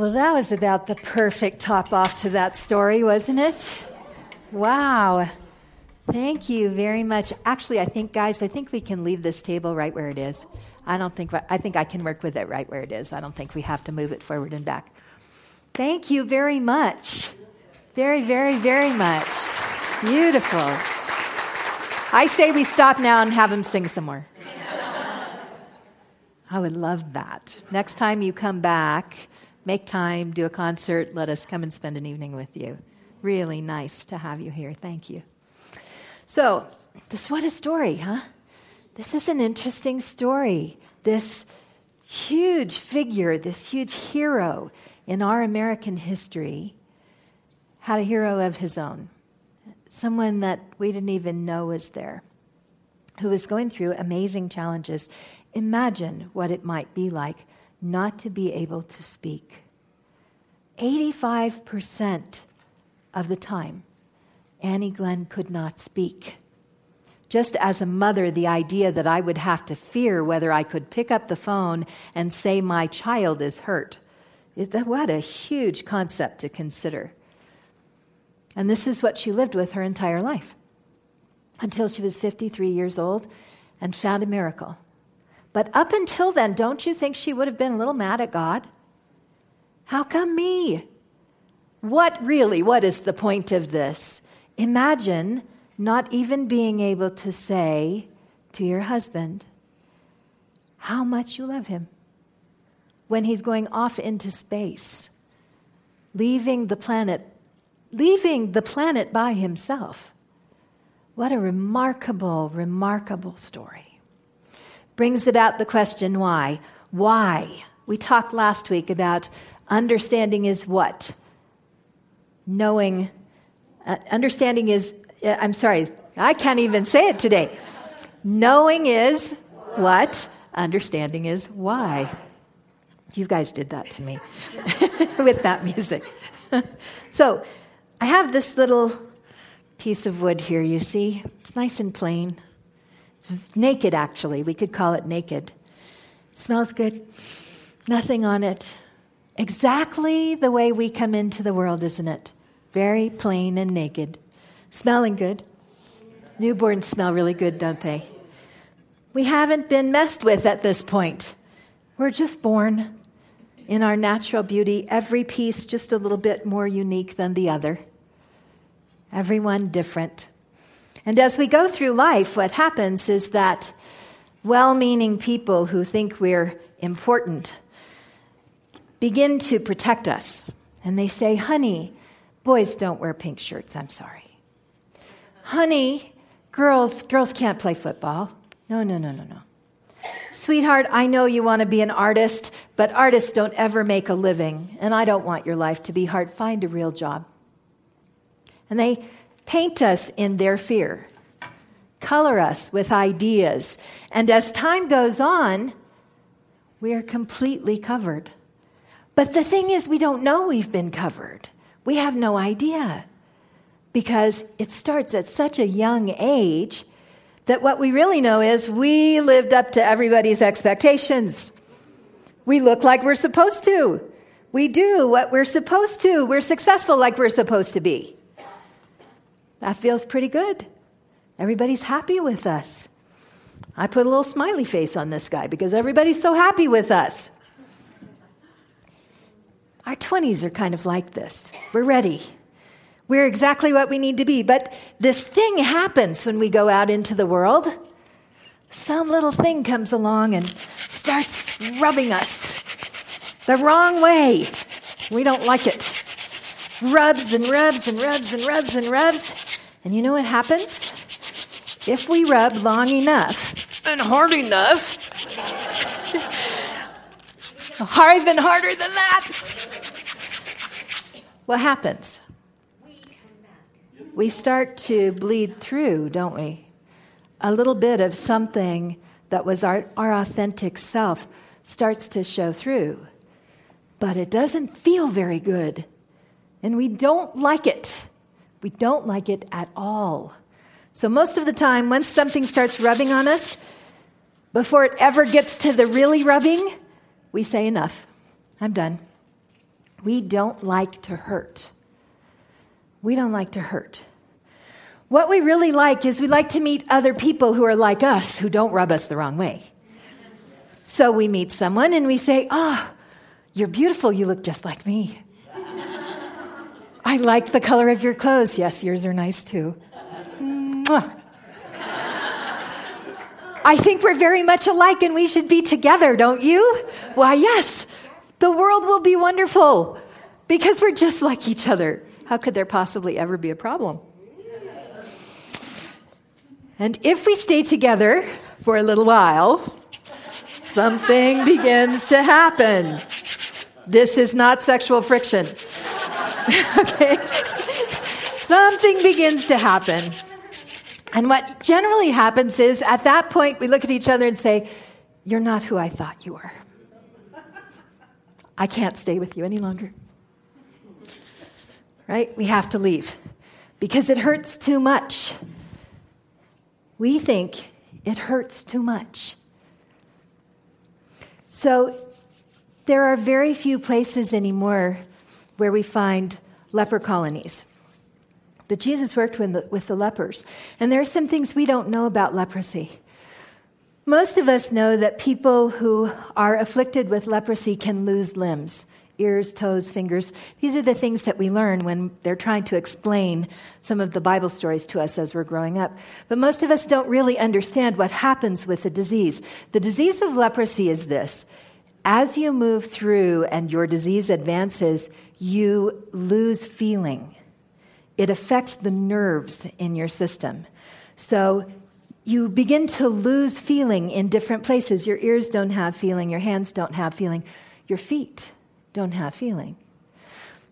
Well, that was about the perfect top off to that story, wasn't it? Wow. Thank you very much. Actually, I think, guys, I think we can leave this table right where it is. I don't think, I think I can work with it right where it is. I don't think we have to move it forward and back. Thank you very much. Very, very, very much. Beautiful. I say we stop now and have him sing some more. I would love that. Next time you come back, make time, do a concert, let us come and spend an evening with you. Really nice to have you here. Thank you. So, this what a story, huh? This is an interesting story. This huge figure, this huge hero in our American history had a hero of his own. Someone that we didn't even know was there, who was going through amazing challenges. Imagine what it might be like not to be able to speak. 85% of the time, Annie Glenn could not speak. Just as a mother, the idea that I would have to fear whether I could pick up the phone and say my child is hurt is what a huge concept to consider. And this is what she lived with her entire life until she was 53 years old and found a miracle. But up until then, don't you think she would have been a little mad at God? How come me? What really, what is the point of this? Imagine not even being able to say to your husband how much you love him when he's going off into space, leaving the planet, leaving the planet by himself. What a remarkable, remarkable story brings about the question why? Why? We talked last week about understanding is what? Knowing, uh, understanding is, uh, I'm sorry, I can't even say it today. Knowing is what? Understanding is why. You guys did that to me with that music. so, I have this little piece of wood here, you see? It's nice and plain. Naked, actually. We could call it naked. Smells good. Nothing on it. Exactly the way we come into the world, isn't it? Very plain and naked. Smelling good. Newborns smell really good, don't they? We haven't been messed with at this point. We're just born in our natural beauty, every piece just a little bit more unique than the other. Everyone different. And as we go through life, what happens is that well meaning people who think we're important begin to protect us. And they say, honey, boys don't wear pink shirts, I'm sorry. Honey, girls, girls can't play football. No, no, no, no, no. Sweetheart, I know you want to be an artist, but artists don't ever make a living, and I don't want your life to be hard. Find a real job. And they paint us in their fear, color us with ideas. And as time goes on, we are completely covered. But the thing is, we don't know we've been covered. We have no idea because it starts at such a young age that what we really know is we lived up to everybody's expectations. We look like we're supposed to. We do what we're supposed to. We're successful like we're supposed to be. That feels pretty good. Everybody's happy with us. I put a little smiley face on this guy because everybody's so happy with us. Our 20s are kind of like this. We're ready. We're exactly what we need to be. But this thing happens when we go out into the world. Some little thing comes along and starts rubbing us the wrong way. We don't like it. Rubs and rubs and rubs and rubs and rubs. And you know what happens? If we rub long enough and hard enough, hard and harder than that, what happens? We start to bleed through, don't we? A little bit of something that was our, our authentic self starts to show through. But it doesn't feel very good. And we don't like it. We don't like it at all. So, most of the time, once something starts rubbing on us, before it ever gets to the really rubbing, we say, Enough. I'm done. We don't like to hurt. We don't like to hurt. What we really like is we like to meet other people who are like us, who don't rub us the wrong way. So we meet someone and we say, oh, you're beautiful. You look just like me. I like the color of your clothes. Yes, yours are nice too. I think we're very much alike and we should be together, don't you? Why, yes. The world will be wonderful because we're just like each other. How could there possibly ever be a problem? And if we stay together for a little while, something begins to happen. This is not sexual friction. okay? Something begins to happen. And what generally happens is at that point, we look at each other and say, You're not who I thought you were. I can't stay with you any longer. Right? We have to leave because it hurts too much we think it hurts too much. So there are very few places anymore where we find leper colonies. But Jesus worked with the, with the lepers. And there are some things we don't know about leprosy. Most of us know that people who are afflicted with leprosy can lose limbs ears, toes, fingers. These are the things that we learn when they're trying to explain some of the Bible stories to us as we're growing up. But most of us don't really understand what happens with the disease. The disease of leprosy is this as you move through and your disease advances, you lose feeling. It affects the nerves in your system. So you begin to lose feeling in different places. Your ears don't have feeling, your hands don't have feeling, your feet don't have feeling.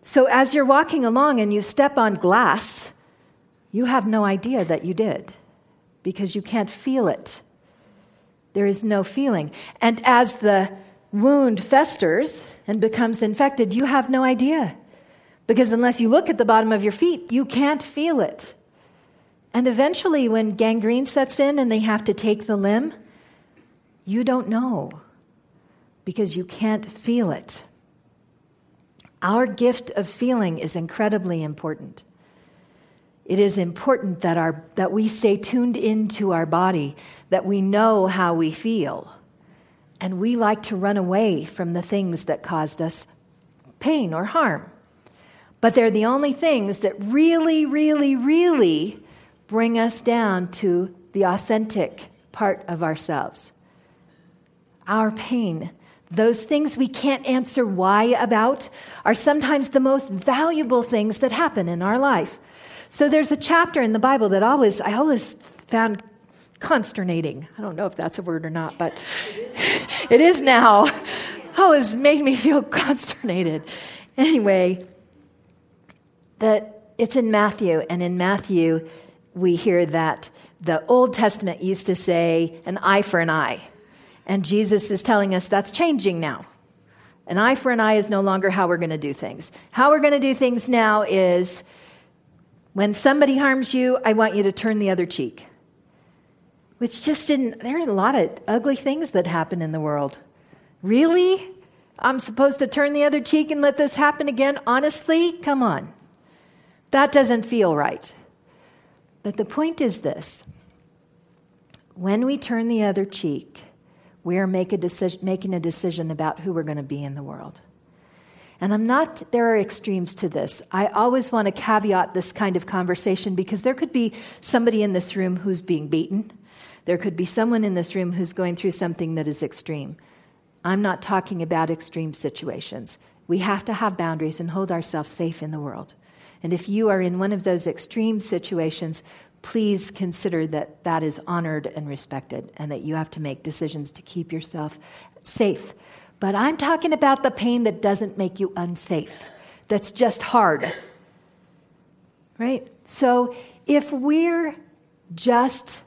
So as you're walking along and you step on glass, you have no idea that you did because you can't feel it. There is no feeling. And as the wound festers and becomes infected, you have no idea. Because unless you look at the bottom of your feet, you can't feel it. And eventually, when gangrene sets in and they have to take the limb, you don't know because you can't feel it. Our gift of feeling is incredibly important. It is important that, our, that we stay tuned into our body, that we know how we feel. And we like to run away from the things that caused us pain or harm. But they're the only things that really, really, really bring us down to the authentic part of ourselves. Our pain those things we can't answer why about are sometimes the most valuable things that happen in our life. So there's a chapter in the Bible that always I always found consternating. I don't know if that's a word or not, but it is now. Oh, Always made me feel consternated. Anyway, that it's in Matthew, and in Matthew we hear that the Old Testament used to say an eye for an eye. And Jesus is telling us that's changing now. An eye for an eye is no longer how we're going to do things. How we're going to do things now is when somebody harms you, I want you to turn the other cheek. Which just didn't, there's a lot of ugly things that happen in the world. Really? I'm supposed to turn the other cheek and let this happen again? Honestly? Come on. That doesn't feel right. But the point is this when we turn the other cheek, we are make a making a decision about who we're going to be in the world. And I'm not, there are extremes to this. I always want to caveat this kind of conversation because there could be somebody in this room who's being beaten. There could be someone in this room who's going through something that is extreme. I'm not talking about extreme situations. We have to have boundaries and hold ourselves safe in the world. And if you are in one of those extreme situations, please consider that that is honored and respected and that you have to make decisions to keep yourself safe. But I'm talking about the pain that doesn't make you unsafe, that's just hard. Right? So if we're just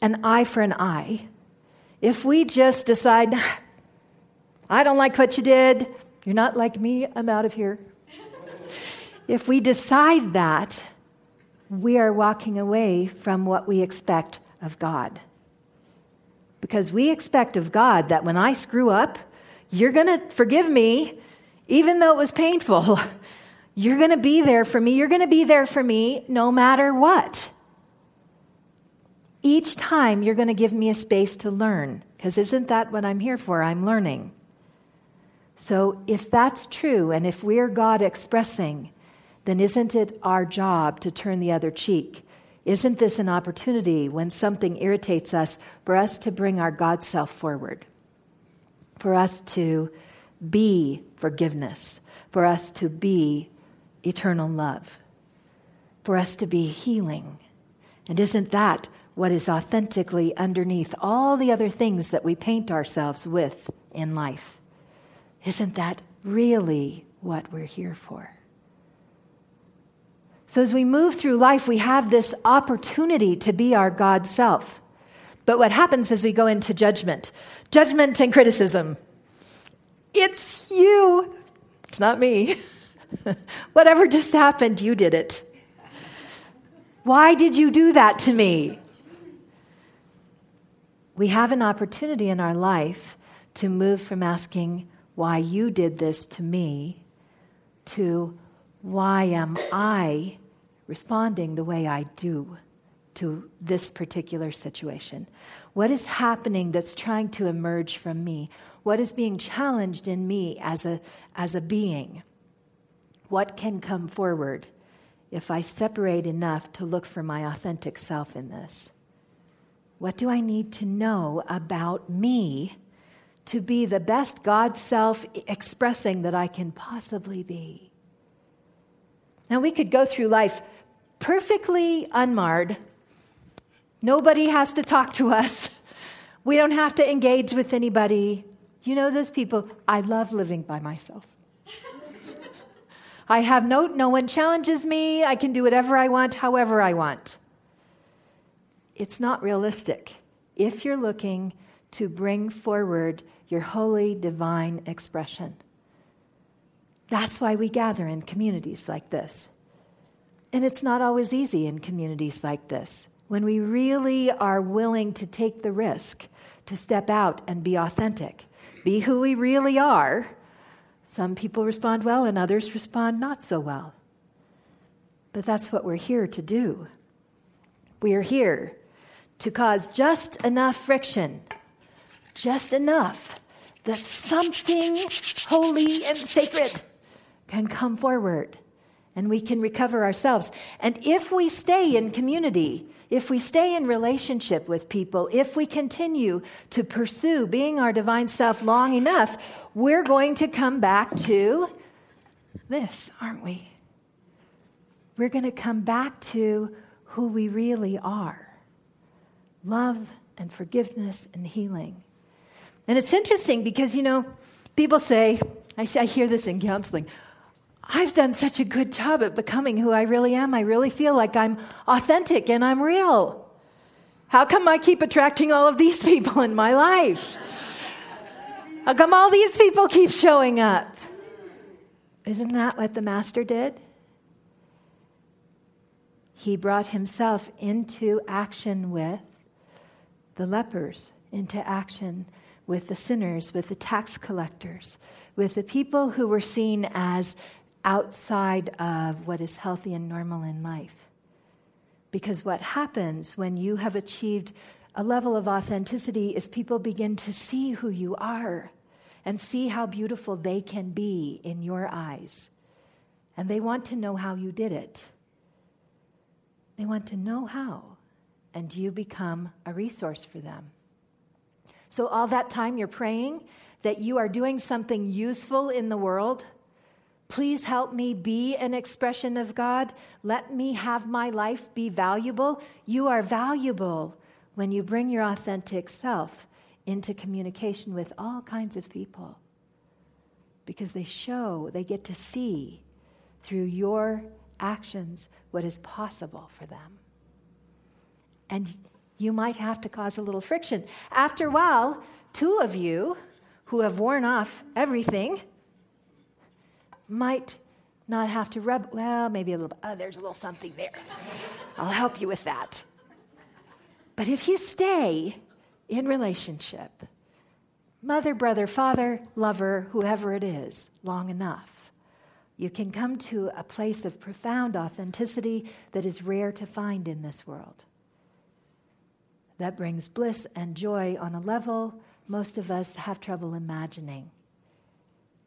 an eye for an eye, if we just decide, I don't like what you did, you're not like me, I'm out of here. if we decide that, we are walking away from what we expect of God. Because we expect of God that when I screw up, you're going to forgive me even though it was painful, you're going to be there for me. You're going to be there for me no matter what. Each time you're going to give me a space to learn, because isn't that what I'm here for? I'm learning. So if that's true, and if we're God expressing, then isn't it our job to turn the other cheek? Isn't this an opportunity when something irritates us for us to bring our God self forward? For us to be forgiveness, for us to be eternal love, for us to be healing. And isn't that what is authentically underneath all the other things that we paint ourselves with in life? Isn't that really what we're here for? So, as we move through life, we have this opportunity to be our God self. But what happens is we go into judgment, judgment and criticism. It's you, it's not me. Whatever just happened, you did it. Why did you do that to me? We have an opportunity in our life to move from asking, Why you did this to me, to why am I responding the way I do to this particular situation? What is happening that's trying to emerge from me? What is being challenged in me as a, as a being? What can come forward if I separate enough to look for my authentic self in this? What do I need to know about me to be the best God self expressing that I can possibly be? Now, we could go through life perfectly unmarred. Nobody has to talk to us. We don't have to engage with anybody. You know those people? I love living by myself. I have no, no one challenges me. I can do whatever I want, however I want. It's not realistic if you're looking to bring forward your holy divine expression. That's why we gather in communities like this. And it's not always easy in communities like this when we really are willing to take the risk to step out and be authentic, be who we really are. Some people respond well and others respond not so well. But that's what we're here to do. We are here to cause just enough friction, just enough that something holy and sacred can come forward and we can recover ourselves. And if we stay in community, if we stay in relationship with people, if we continue to pursue being our divine self long enough, we're going to come back to this, aren't we? We're going to come back to who we really are love and forgiveness and healing. And it's interesting because, you know, people say, I, say, I hear this in counseling I've done such a good job at becoming who I really am. I really feel like I'm authentic and I'm real. How come I keep attracting all of these people in my life? How come all these people keep showing up? Isn't that what the Master did? He brought himself into action with the lepers, into action with the sinners, with the tax collectors, with the people who were seen as outside of what is healthy and normal in life. Because what happens when you have achieved a level of authenticity is people begin to see who you are and see how beautiful they can be in your eyes. And they want to know how you did it. They want to know how. And you become a resource for them. So, all that time you're praying that you are doing something useful in the world Please help me be an expression of God. Let me have my life be valuable. You are valuable when you bring your authentic self into communication with all kinds of people because they show, they get to see through your actions what is possible for them. And you might have to cause a little friction. After a while, two of you who have worn off everything might not have to rub, well, maybe a little, oh, there's a little something there. I'll help you with that. But if you stay in relationship, mother, brother, father, lover, whoever it is, long enough, you can come to a place of profound authenticity that is rare to find in this world. That brings bliss and joy on a level most of us have trouble imagining.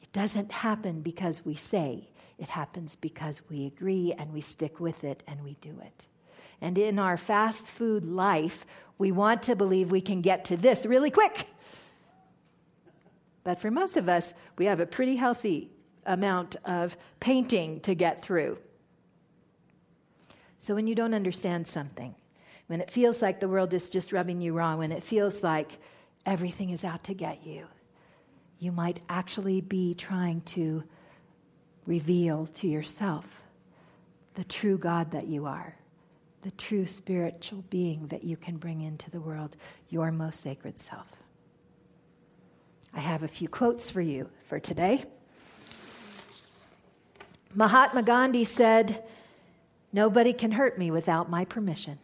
It doesn't happen because we say, it happens because we agree and we stick with it and we do it. And in our fast food life, we want to believe we can get to this really quick. But for most of us, we have a pretty healthy amount of painting to get through. So when you don't understand something, when it feels like the world is just rubbing you wrong, when it feels like everything is out to get you, you might actually be trying to reveal to yourself the true God that you are, the true spiritual being that you can bring into the world, your most sacred self. I have a few quotes for you for today. Mahatma Gandhi said, Nobody can hurt me without my permission.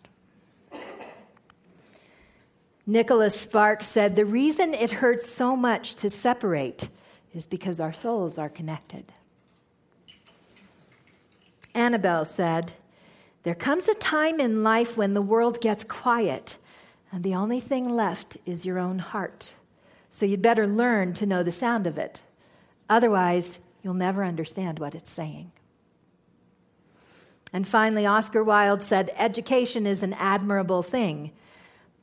Nicholas Sparks said, The reason it hurts so much to separate is because our souls are connected. Annabelle said, There comes a time in life when the world gets quiet and the only thing left is your own heart. So you'd better learn to know the sound of it. Otherwise, you'll never understand what it's saying. And finally, Oscar Wilde said, Education is an admirable thing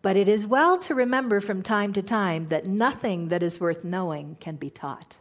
but it is well to remember from time to time that nothing that is worth knowing can be taught.